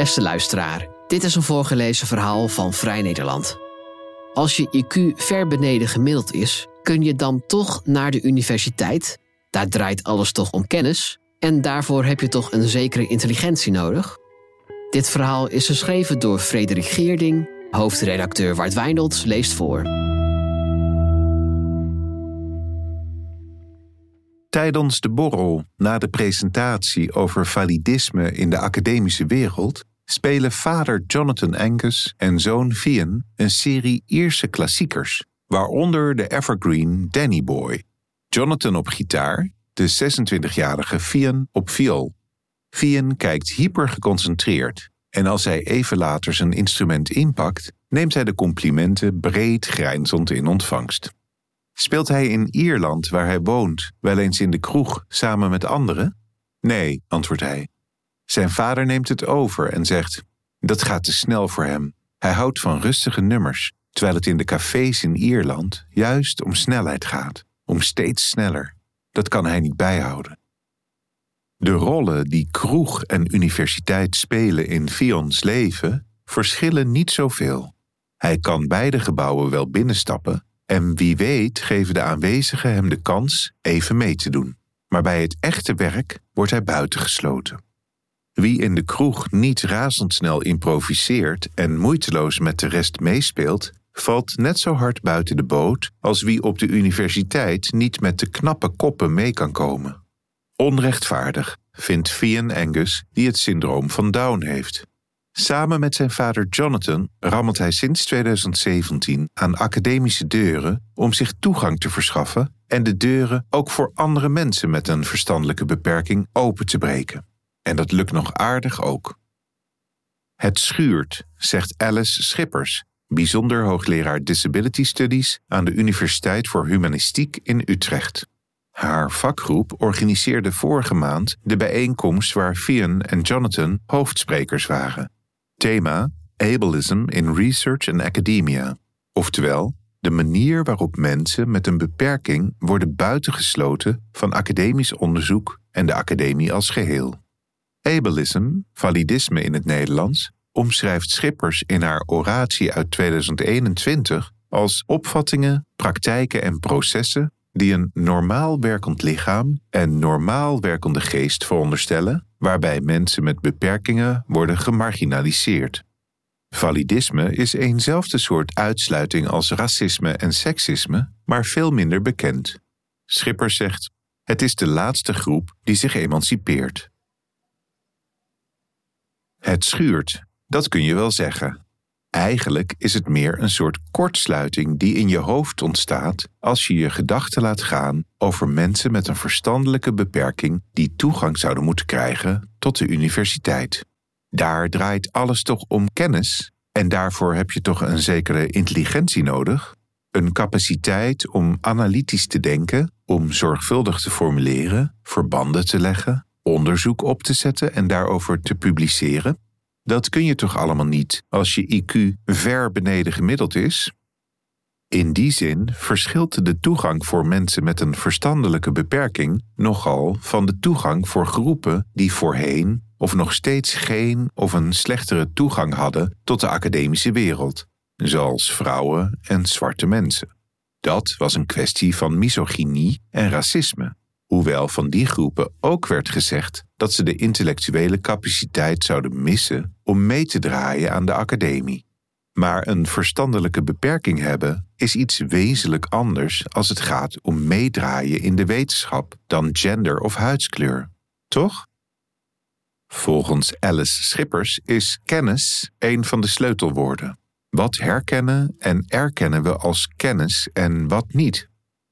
Beste luisteraar, dit is een voorgelezen verhaal van Vrij Nederland. Als je IQ ver beneden gemiddeld is, kun je dan toch naar de universiteit? Daar draait alles toch om kennis en daarvoor heb je toch een zekere intelligentie nodig? Dit verhaal is geschreven door Frederik Geerding, hoofdredacteur Wart Wijndelt leest voor. Tijdens de borrel na de presentatie over validisme in de academische wereld spelen vader Jonathan Angus en zoon Vian een serie Ierse klassiekers, waaronder de evergreen Danny Boy. Jonathan op gitaar, de 26-jarige Vian op viool. Vian kijkt hyper geconcentreerd en als hij even later zijn instrument inpakt, neemt hij de complimenten breed grijnzend in ontvangst. Speelt hij in Ierland, waar hij woont, wel eens in de kroeg samen met anderen? Nee, antwoordt hij. Zijn vader neemt het over en zegt: Dat gaat te snel voor hem. Hij houdt van rustige nummers, terwijl het in de cafés in Ierland juist om snelheid gaat, om steeds sneller. Dat kan hij niet bijhouden. De rollen die kroeg en universiteit spelen in Fions leven verschillen niet zoveel. Hij kan beide gebouwen wel binnenstappen en wie weet geven de aanwezigen hem de kans even mee te doen. Maar bij het echte werk wordt hij buitengesloten. Wie in de kroeg niet razendsnel improviseert en moeiteloos met de rest meespeelt, valt net zo hard buiten de boot als wie op de universiteit niet met de knappe koppen mee kan komen. Onrechtvaardig, vindt Vian Angus, die het syndroom van Down heeft. Samen met zijn vader Jonathan rammelt hij sinds 2017 aan academische deuren om zich toegang te verschaffen en de deuren ook voor andere mensen met een verstandelijke beperking open te breken. En dat lukt nog aardig ook. Het schuurt, zegt Alice Schippers, bijzonder hoogleraar Disability Studies aan de Universiteit voor Humanistiek in Utrecht. Haar vakgroep organiseerde vorige maand de bijeenkomst waar Fian en Jonathan hoofdsprekers waren. Thema Ableism in Research and Academia, oftewel de manier waarop mensen met een beperking worden buitengesloten van academisch onderzoek en de academie als geheel. Ableism, validisme in het Nederlands, omschrijft Schippers in haar oratie uit 2021 als opvattingen, praktijken en processen die een normaal werkend lichaam en normaal werkende geest veronderstellen, waarbij mensen met beperkingen worden gemarginaliseerd. Validisme is eenzelfde soort uitsluiting als racisme en seksisme, maar veel minder bekend. Schipper zegt: Het is de laatste groep die zich emancipeert. Het schuurt, dat kun je wel zeggen. Eigenlijk is het meer een soort kortsluiting die in je hoofd ontstaat als je je gedachten laat gaan over mensen met een verstandelijke beperking die toegang zouden moeten krijgen tot de universiteit. Daar draait alles toch om kennis en daarvoor heb je toch een zekere intelligentie nodig, een capaciteit om analytisch te denken, om zorgvuldig te formuleren, verbanden te leggen, onderzoek op te zetten en daarover te publiceren. Dat kun je toch allemaal niet als je IQ ver beneden gemiddeld is? In die zin verschilt de toegang voor mensen met een verstandelijke beperking nogal van de toegang voor groepen die voorheen of nog steeds geen of een slechtere toegang hadden tot de academische wereld, zoals vrouwen en zwarte mensen. Dat was een kwestie van misogynie en racisme hoewel van die groepen ook werd gezegd dat ze de intellectuele capaciteit zouden missen om mee te draaien aan de academie. Maar een verstandelijke beperking hebben is iets wezenlijk anders als het gaat om meedraaien in de wetenschap dan gender of huidskleur, toch? Volgens Alice Schippers is kennis een van de sleutelwoorden. Wat herkennen en erkennen we als kennis en wat niet?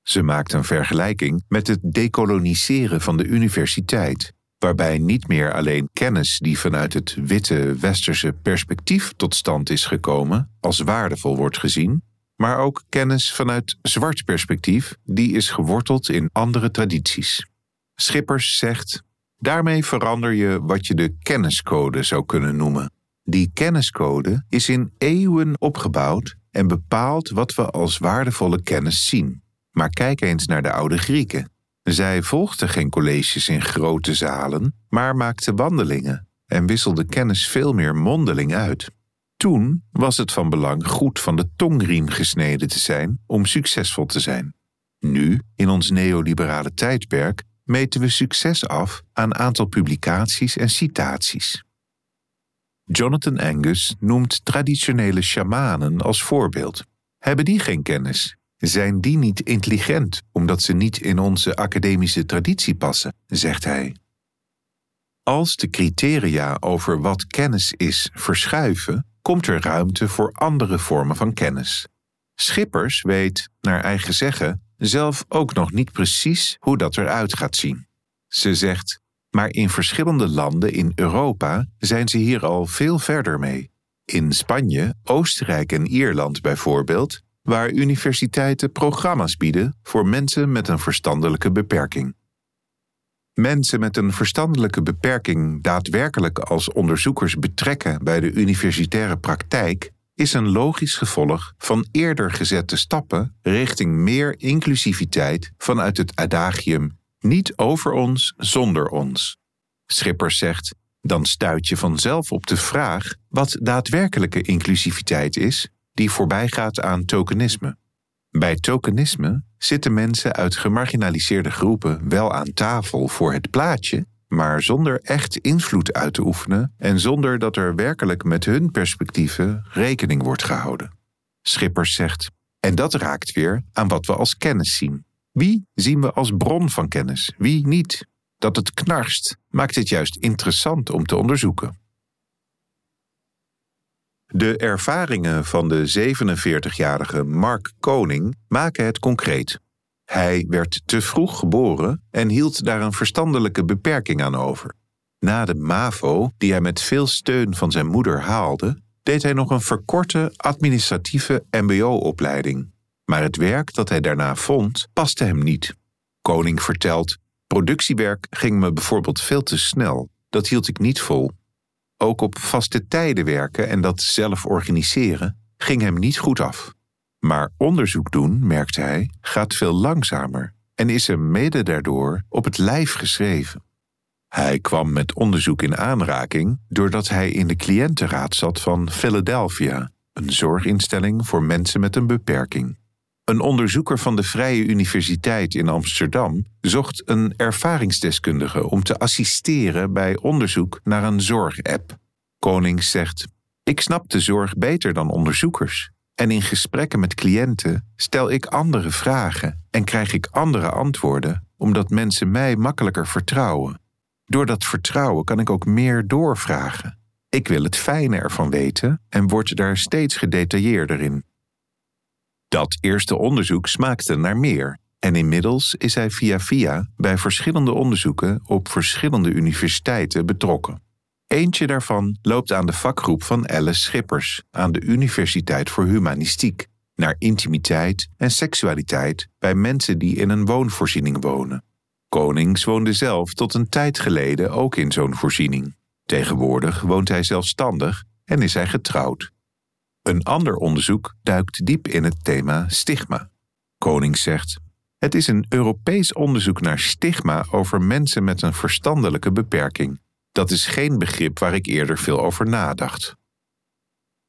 Ze maakt een vergelijking met het decoloniseren van de universiteit, waarbij niet meer alleen kennis die vanuit het witte westerse perspectief tot stand is gekomen als waardevol wordt gezien, maar ook kennis vanuit zwart perspectief die is geworteld in andere tradities. Schippers zegt: daarmee verander je wat je de kenniscode zou kunnen noemen. Die kenniscode is in eeuwen opgebouwd en bepaalt wat we als waardevolle kennis zien. Maar kijk eens naar de oude Grieken. Zij volgden geen colleges in grote zalen, maar maakten wandelingen. en wisselde kennis veel meer mondeling uit. Toen was het van belang goed van de tongriem gesneden te zijn om succesvol te zijn. Nu, in ons neoliberale tijdperk, meten we succes af aan aantal publicaties en citaties. Jonathan Angus noemt traditionele shamanen als voorbeeld. Hebben die geen kennis? Zijn die niet intelligent omdat ze niet in onze academische traditie passen, zegt hij. Als de criteria over wat kennis is verschuiven, komt er ruimte voor andere vormen van kennis. Schippers weet, naar eigen zeggen, zelf ook nog niet precies hoe dat eruit gaat zien. Ze zegt: Maar in verschillende landen in Europa zijn ze hier al veel verder mee. In Spanje, Oostenrijk en Ierland bijvoorbeeld, waar universiteiten programma's bieden voor mensen met een verstandelijke beperking. Mensen met een verstandelijke beperking daadwerkelijk als onderzoekers betrekken bij de universitaire praktijk is een logisch gevolg van eerder gezette stappen richting meer inclusiviteit vanuit het adagium niet over ons zonder ons. Schippers zegt, dan stuit je vanzelf op de vraag wat daadwerkelijke inclusiviteit is, die voorbijgaat aan tokenisme. Bij tokenisme zitten mensen uit gemarginaliseerde groepen wel aan tafel voor het plaatje, maar zonder echt invloed uit te oefenen en zonder dat er werkelijk met hun perspectieven rekening wordt gehouden. Schippers zegt, en dat raakt weer aan wat we als kennis zien. Wie zien we als bron van kennis, wie niet? Dat het knarst maakt het juist interessant om te onderzoeken. De ervaringen van de 47-jarige Mark Koning maken het concreet. Hij werd te vroeg geboren en hield daar een verstandelijke beperking aan over. Na de MAVO, die hij met veel steun van zijn moeder haalde, deed hij nog een verkorte administratieve MBO-opleiding. Maar het werk dat hij daarna vond, paste hem niet. Koning vertelt: Productiewerk ging me bijvoorbeeld veel te snel. Dat hield ik niet vol. Ook op vaste tijden werken en dat zelf organiseren ging hem niet goed af. Maar onderzoek doen, merkte hij, gaat veel langzamer en is hem mede daardoor op het lijf geschreven. Hij kwam met onderzoek in aanraking doordat hij in de cliëntenraad zat van Philadelphia, een zorginstelling voor mensen met een beperking. Een onderzoeker van de Vrije Universiteit in Amsterdam zocht een ervaringsdeskundige om te assisteren bij onderzoek naar een zorgapp. Konings zegt: Ik snap de zorg beter dan onderzoekers. En in gesprekken met cliënten stel ik andere vragen en krijg ik andere antwoorden, omdat mensen mij makkelijker vertrouwen. Door dat vertrouwen kan ik ook meer doorvragen. Ik wil het fijne ervan weten en word daar steeds gedetailleerder in. Dat eerste onderzoek smaakte naar meer en inmiddels is hij via via bij verschillende onderzoeken op verschillende universiteiten betrokken. Eentje daarvan loopt aan de vakgroep van Alice Schippers aan de Universiteit voor Humanistiek naar intimiteit en seksualiteit bij mensen die in een woonvoorziening wonen. Konings woonde zelf tot een tijd geleden ook in zo'n voorziening. Tegenwoordig woont hij zelfstandig en is hij getrouwd. Een ander onderzoek duikt diep in het thema stigma. Konings zegt: Het is een Europees onderzoek naar stigma over mensen met een verstandelijke beperking. Dat is geen begrip waar ik eerder veel over nadacht.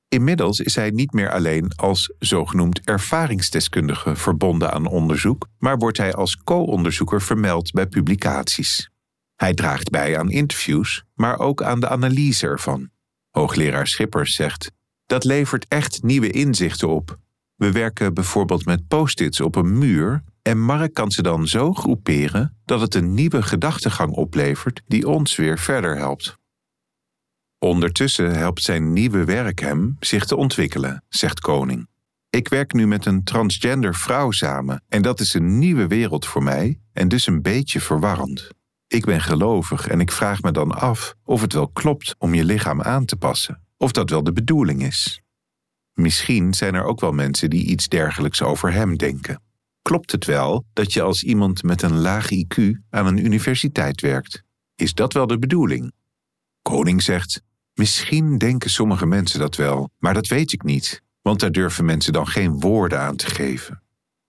Inmiddels is hij niet meer alleen als zogenoemd ervaringsdeskundige verbonden aan onderzoek, maar wordt hij als co-onderzoeker vermeld bij publicaties. Hij draagt bij aan interviews, maar ook aan de analyse ervan. Hoogleraar Schippers zegt: Dat levert echt nieuwe inzichten op. We werken bijvoorbeeld met post-its op een muur en Mark kan ze dan zo groeperen dat het een nieuwe gedachtegang oplevert die ons weer verder helpt. Ondertussen helpt zijn nieuwe werk hem zich te ontwikkelen, zegt Koning. Ik werk nu met een transgender vrouw samen en dat is een nieuwe wereld voor mij en dus een beetje verwarrend. Ik ben gelovig en ik vraag me dan af of het wel klopt om je lichaam aan te passen, of dat wel de bedoeling is. Misschien zijn er ook wel mensen die iets dergelijks over hem denken. Klopt het wel dat je als iemand met een laag IQ aan een universiteit werkt? Is dat wel de bedoeling? Koning zegt: Misschien denken sommige mensen dat wel, maar dat weet ik niet, want daar durven mensen dan geen woorden aan te geven.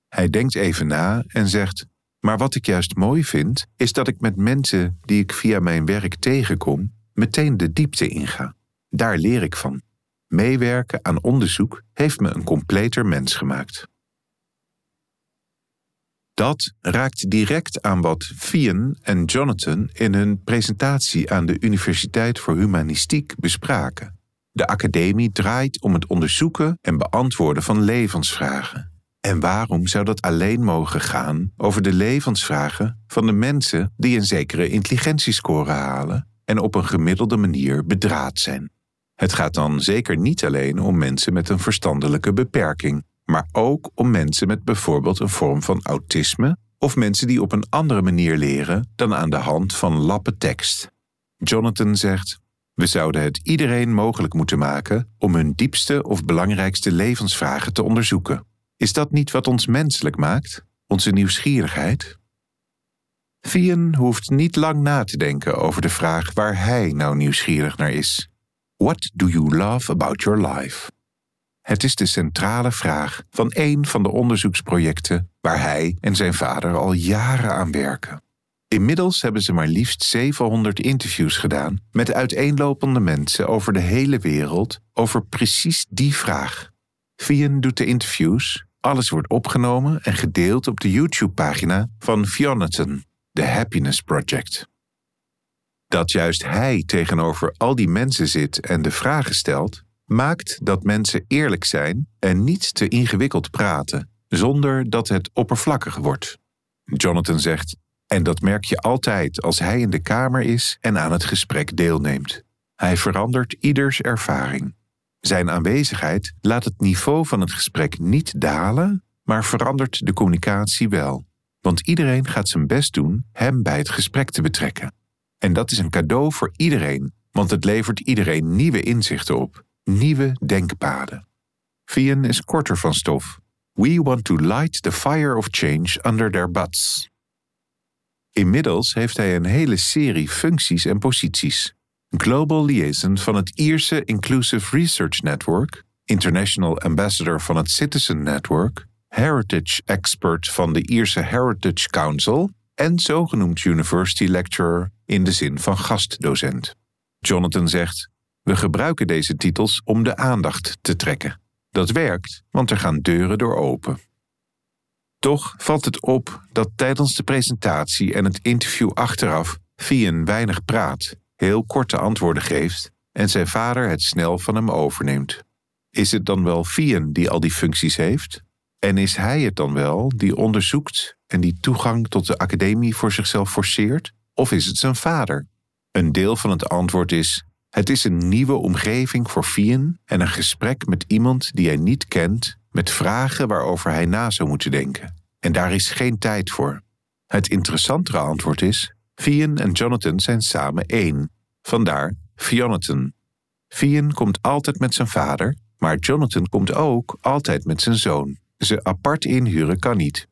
Hij denkt even na en zegt: Maar wat ik juist mooi vind, is dat ik met mensen die ik via mijn werk tegenkom, meteen de diepte inga. Daar leer ik van. Meewerken aan onderzoek heeft me een completer mens gemaakt. Dat raakt direct aan wat Fionn en Jonathan in hun presentatie aan de Universiteit voor Humanistiek bespraken. De academie draait om het onderzoeken en beantwoorden van levensvragen. En waarom zou dat alleen mogen gaan over de levensvragen van de mensen die een zekere intelligentiescore halen en op een gemiddelde manier bedraad zijn? Het gaat dan zeker niet alleen om mensen met een verstandelijke beperking, maar ook om mensen met bijvoorbeeld een vorm van autisme of mensen die op een andere manier leren dan aan de hand van lappen tekst. Jonathan zegt: We zouden het iedereen mogelijk moeten maken om hun diepste of belangrijkste levensvragen te onderzoeken. Is dat niet wat ons menselijk maakt? Onze nieuwsgierigheid? Fionn hoeft niet lang na te denken over de vraag waar hij nou nieuwsgierig naar is. What do you love about your life? Het is de centrale vraag van een van de onderzoeksprojecten waar hij en zijn vader al jaren aan werken. Inmiddels hebben ze maar liefst 700 interviews gedaan met uiteenlopende mensen over de hele wereld over precies die vraag. Fionn doet de interviews, alles wordt opgenomen en gedeeld op de YouTube-pagina van Fionnaton, The Happiness Project. Dat juist hij tegenover al die mensen zit en de vragen stelt, maakt dat mensen eerlijk zijn en niet te ingewikkeld praten, zonder dat het oppervlakkig wordt. Jonathan zegt: En dat merk je altijd als hij in de kamer is en aan het gesprek deelneemt. Hij verandert ieders ervaring. Zijn aanwezigheid laat het niveau van het gesprek niet dalen, maar verandert de communicatie wel. Want iedereen gaat zijn best doen hem bij het gesprek te betrekken. En dat is een cadeau voor iedereen, want het levert iedereen nieuwe inzichten op, nieuwe denkpaden. Vian is korter van stof. We want to light the fire of change under their butts. Inmiddels heeft hij een hele serie functies en posities. Global Liaison van het Ierse Inclusive Research Network, International Ambassador van het Citizen Network, Heritage Expert van de Ierse Heritage Council en zogenoemd University Lecturer in de zin van gastdocent. Jonathan zegt: We gebruiken deze titels om de aandacht te trekken. Dat werkt, want er gaan deuren door open. Toch valt het op dat tijdens de presentatie en het interview achteraf Fien weinig praat, heel korte antwoorden geeft en zijn vader het snel van hem overneemt. Is het dan wel Fien die al die functies heeft? En is hij het dan wel die onderzoekt en die toegang tot de academie voor zichzelf forceert? Of is het zijn vader? Een deel van het antwoord is: het is een nieuwe omgeving voor Fien en een gesprek met iemand die hij niet kent, met vragen waarover hij na zou moeten denken. En daar is geen tijd voor. Het interessantere antwoord is: Fien en Jonathan zijn samen één. Vandaar Fionathan. Fien komt altijd met zijn vader, maar Jonathan komt ook altijd met zijn zoon. Ze apart inhuren kan niet.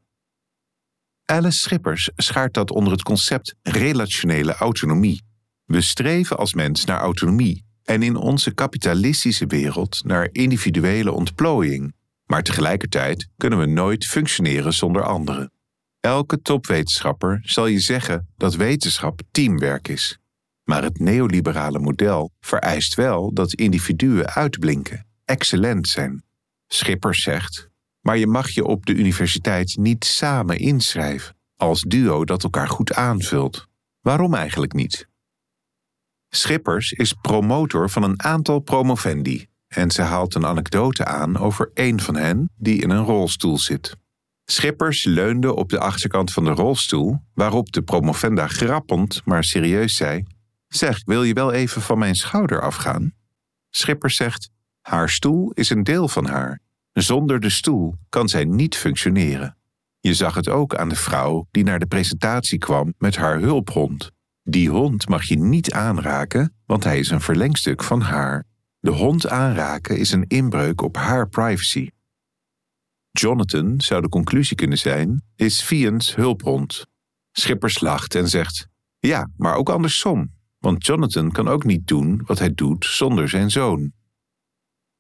Alice Schippers schaart dat onder het concept relationele autonomie. We streven als mens naar autonomie en in onze kapitalistische wereld naar individuele ontplooiing, maar tegelijkertijd kunnen we nooit functioneren zonder anderen. Elke topwetenschapper zal je zeggen dat wetenschap teamwerk is. Maar het neoliberale model vereist wel dat individuen uitblinken, excellent zijn. Schippers zegt: maar je mag je op de universiteit niet samen inschrijven, als duo dat elkaar goed aanvult. Waarom eigenlijk niet? Schippers is promotor van een aantal promovendi en ze haalt een anekdote aan over één van hen die in een rolstoel zit. Schippers leunde op de achterkant van de rolstoel, waarop de promovenda grappend maar serieus zei: Zeg, wil je wel even van mijn schouder afgaan? Schippers zegt: Haar stoel is een deel van haar zonder de stoel kan zij niet functioneren. Je zag het ook aan de vrouw die naar de presentatie kwam met haar hulphond. Die hond mag je niet aanraken, want hij is een verlengstuk van haar. De hond aanraken is een inbreuk op haar privacy. Jonathan, zou de conclusie kunnen zijn, is Fians hulphond. Schippers lacht en zegt: Ja, maar ook andersom, want Jonathan kan ook niet doen wat hij doet zonder zijn zoon.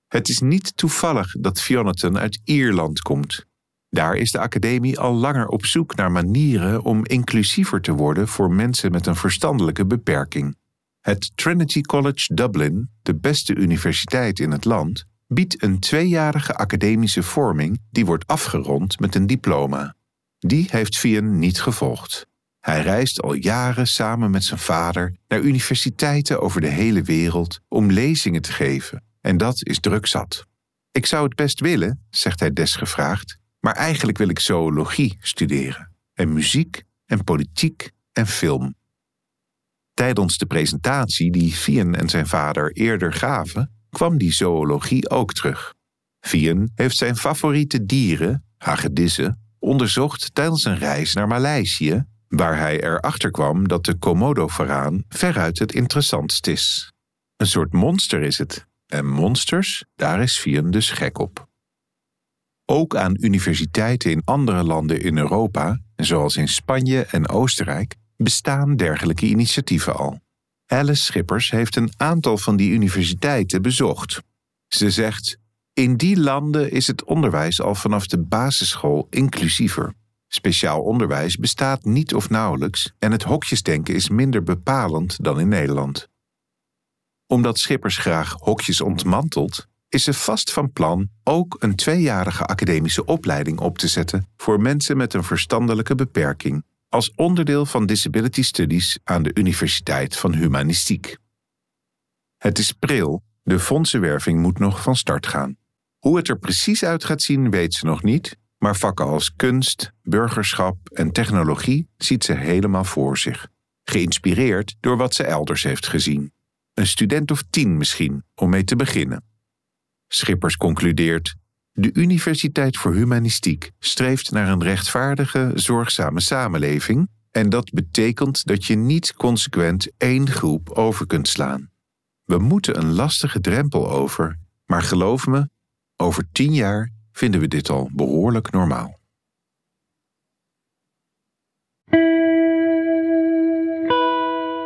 Het is niet toevallig dat Fionnaton uit Ierland komt. Daar is de academie al langer op zoek naar manieren om inclusiever te worden voor mensen met een verstandelijke beperking. Het Trinity College Dublin, de beste universiteit in het land, biedt een tweejarige academische vorming die wordt afgerond met een diploma. Die heeft Vian niet gevolgd. Hij reist al jaren samen met zijn vader naar universiteiten over de hele wereld om lezingen te geven, en dat is druk zat. Ik zou het best willen, zegt hij desgevraagd, maar eigenlijk wil ik zoologie studeren, en muziek, en politiek, en film. Tijdens de presentatie die Vian en zijn vader eerder gaven, kwam die zoologie ook terug. Vian heeft zijn favoriete dieren, hagedissen, onderzocht tijdens een reis naar Maleisië, waar hij erachter kwam dat de Komodo-varaan veruit het interessantst is. Een soort monster is het, en monsters, daar is Vian dus gek op. Ook aan universiteiten in andere landen in Europa, zoals in Spanje en Oostenrijk, bestaan dergelijke initiatieven al. Alice Schippers heeft een aantal van die universiteiten bezocht. Ze zegt: In die landen is het onderwijs al vanaf de basisschool inclusiever. Speciaal onderwijs bestaat niet of nauwelijks en het hokjesdenken is minder bepalend dan in Nederland. Omdat Schippers graag hokjes ontmantelt, is ze vast van plan ook een tweejarige academische opleiding op te zetten voor mensen met een verstandelijke beperking als onderdeel van Disability Studies aan de Universiteit van Humanistiek. Het is pril, de fondsenwerving moet nog van start gaan. Hoe het er precies uit gaat zien, weet ze nog niet, maar vakken als kunst, burgerschap en technologie ziet ze helemaal voor zich. Geïnspireerd door wat ze elders heeft gezien. Een student of tien misschien, om mee te beginnen. Schippers concludeert: de Universiteit voor Humanistiek streeft naar een rechtvaardige, zorgzame samenleving en dat betekent dat je niet consequent één groep over kunt slaan. We moeten een lastige drempel over, maar geloof me, over tien jaar vinden we dit al behoorlijk normaal.